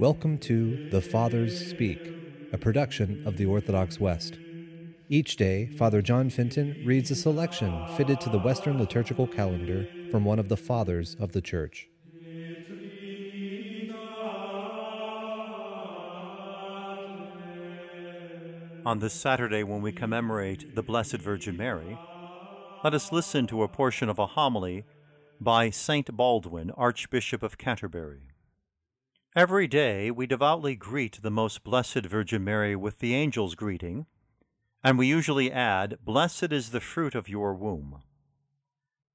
Welcome to The Fathers Speak, a production of the Orthodox West. Each day, Father John Fenton reads a selection fitted to the Western liturgical calendar from one of the Fathers of the Church. On this Saturday, when we commemorate the Blessed Virgin Mary, let us listen to a portion of a homily by Saint Baldwin, Archbishop of Canterbury. Every day we devoutly greet the most blessed Virgin Mary with the angel's greeting, and we usually add, Blessed is the fruit of your womb.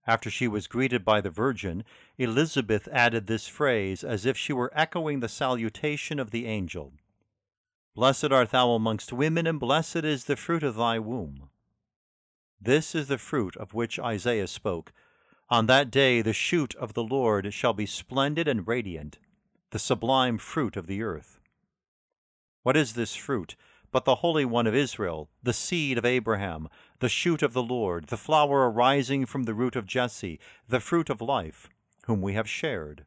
After she was greeted by the Virgin, Elizabeth added this phrase as if she were echoing the salutation of the angel Blessed art thou amongst women, and blessed is the fruit of thy womb. This is the fruit of which Isaiah spoke. On that day the shoot of the Lord shall be splendid and radiant the sublime fruit of the earth. What is this fruit but the Holy One of Israel, the seed of Abraham, the shoot of the Lord, the flower arising from the root of Jesse, the fruit of life, whom we have shared?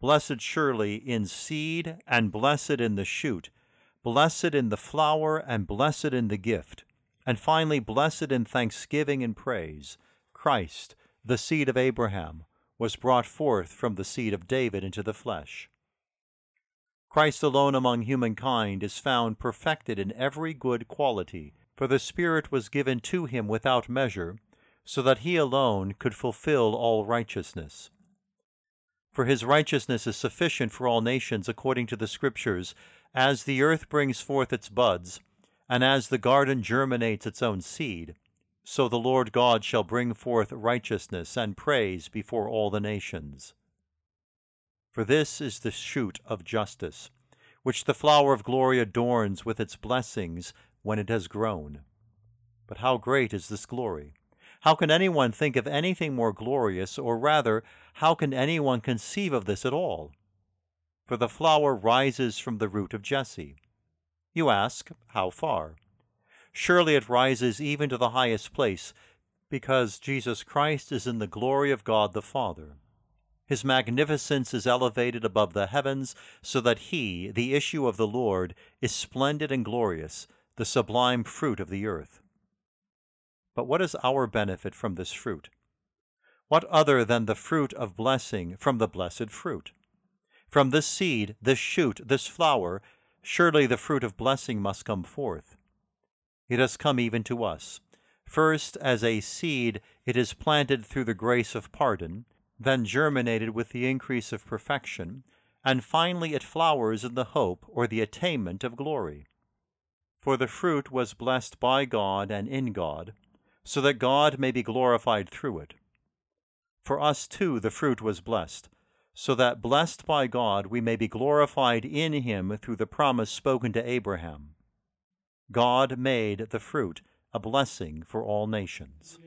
Blessed surely in seed, and blessed in the shoot, blessed in the flower, and blessed in the gift, and finally blessed in thanksgiving and praise, Christ, the seed of Abraham, was brought forth from the seed of David into the flesh. Christ alone among humankind is found perfected in every good quality, for the Spirit was given to him without measure, so that he alone could fulfill all righteousness. For his righteousness is sufficient for all nations according to the Scriptures, as the earth brings forth its buds, and as the garden germinates its own seed so the Lord God shall bring forth righteousness and praise before all the nations. For this is the shoot of justice, which the flower of glory adorns with its blessings when it has grown. But how great is this glory! How can anyone think of anything more glorious, or rather, how can anyone conceive of this at all? For the flower rises from the root of Jesse. You ask, how far? Surely it rises even to the highest place, because Jesus Christ is in the glory of God the Father. His magnificence is elevated above the heavens, so that he, the issue of the Lord, is splendid and glorious, the sublime fruit of the earth. But what is our benefit from this fruit? What other than the fruit of blessing from the blessed fruit? From this seed, this shoot, this flower, surely the fruit of blessing must come forth. It has come even to us. First, as a seed, it is planted through the grace of pardon, then germinated with the increase of perfection, and finally it flowers in the hope or the attainment of glory. For the fruit was blessed by God and in God, so that God may be glorified through it. For us too the fruit was blessed, so that blessed by God we may be glorified in him through the promise spoken to Abraham. God made the fruit a blessing for all nations.